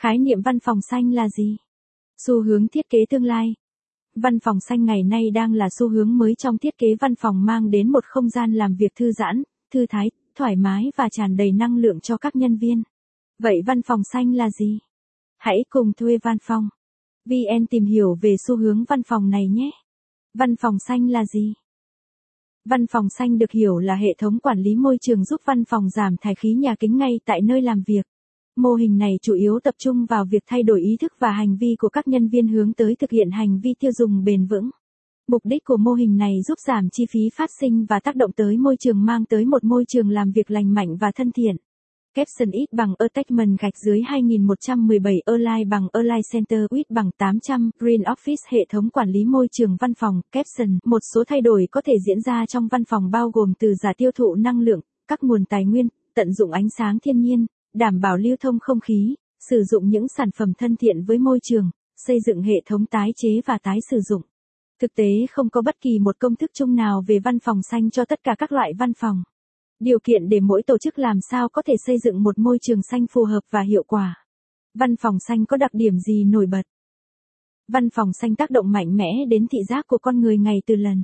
Khái niệm văn phòng xanh là gì? Xu hướng thiết kế tương lai. Văn phòng xanh ngày nay đang là xu hướng mới trong thiết kế văn phòng mang đến một không gian làm việc thư giãn, thư thái, thoải mái và tràn đầy năng lượng cho các nhân viên. Vậy văn phòng xanh là gì? Hãy cùng thuê văn phòng. VN tìm hiểu về xu hướng văn phòng này nhé. Văn phòng xanh là gì? Văn phòng xanh được hiểu là hệ thống quản lý môi trường giúp văn phòng giảm thải khí nhà kính ngay tại nơi làm việc. Mô hình này chủ yếu tập trung vào việc thay đổi ý thức và hành vi của các nhân viên hướng tới thực hiện hành vi tiêu dùng bền vững. Mục đích của mô hình này giúp giảm chi phí phát sinh và tác động tới môi trường mang tới một môi trường làm việc lành mạnh và thân thiện. Capson ít bằng Attachment gạch dưới 2117 Align bằng Align Center ít bằng 800 Green Office hệ thống quản lý môi trường văn phòng Capson. Một số thay đổi có thể diễn ra trong văn phòng bao gồm từ giả tiêu thụ năng lượng, các nguồn tài nguyên, tận dụng ánh sáng thiên nhiên, đảm bảo lưu thông không khí, sử dụng những sản phẩm thân thiện với môi trường, xây dựng hệ thống tái chế và tái sử dụng. Thực tế không có bất kỳ một công thức chung nào về văn phòng xanh cho tất cả các loại văn phòng. Điều kiện để mỗi tổ chức làm sao có thể xây dựng một môi trường xanh phù hợp và hiệu quả. Văn phòng xanh có đặc điểm gì nổi bật? Văn phòng xanh tác động mạnh mẽ đến thị giác của con người ngày từ lần.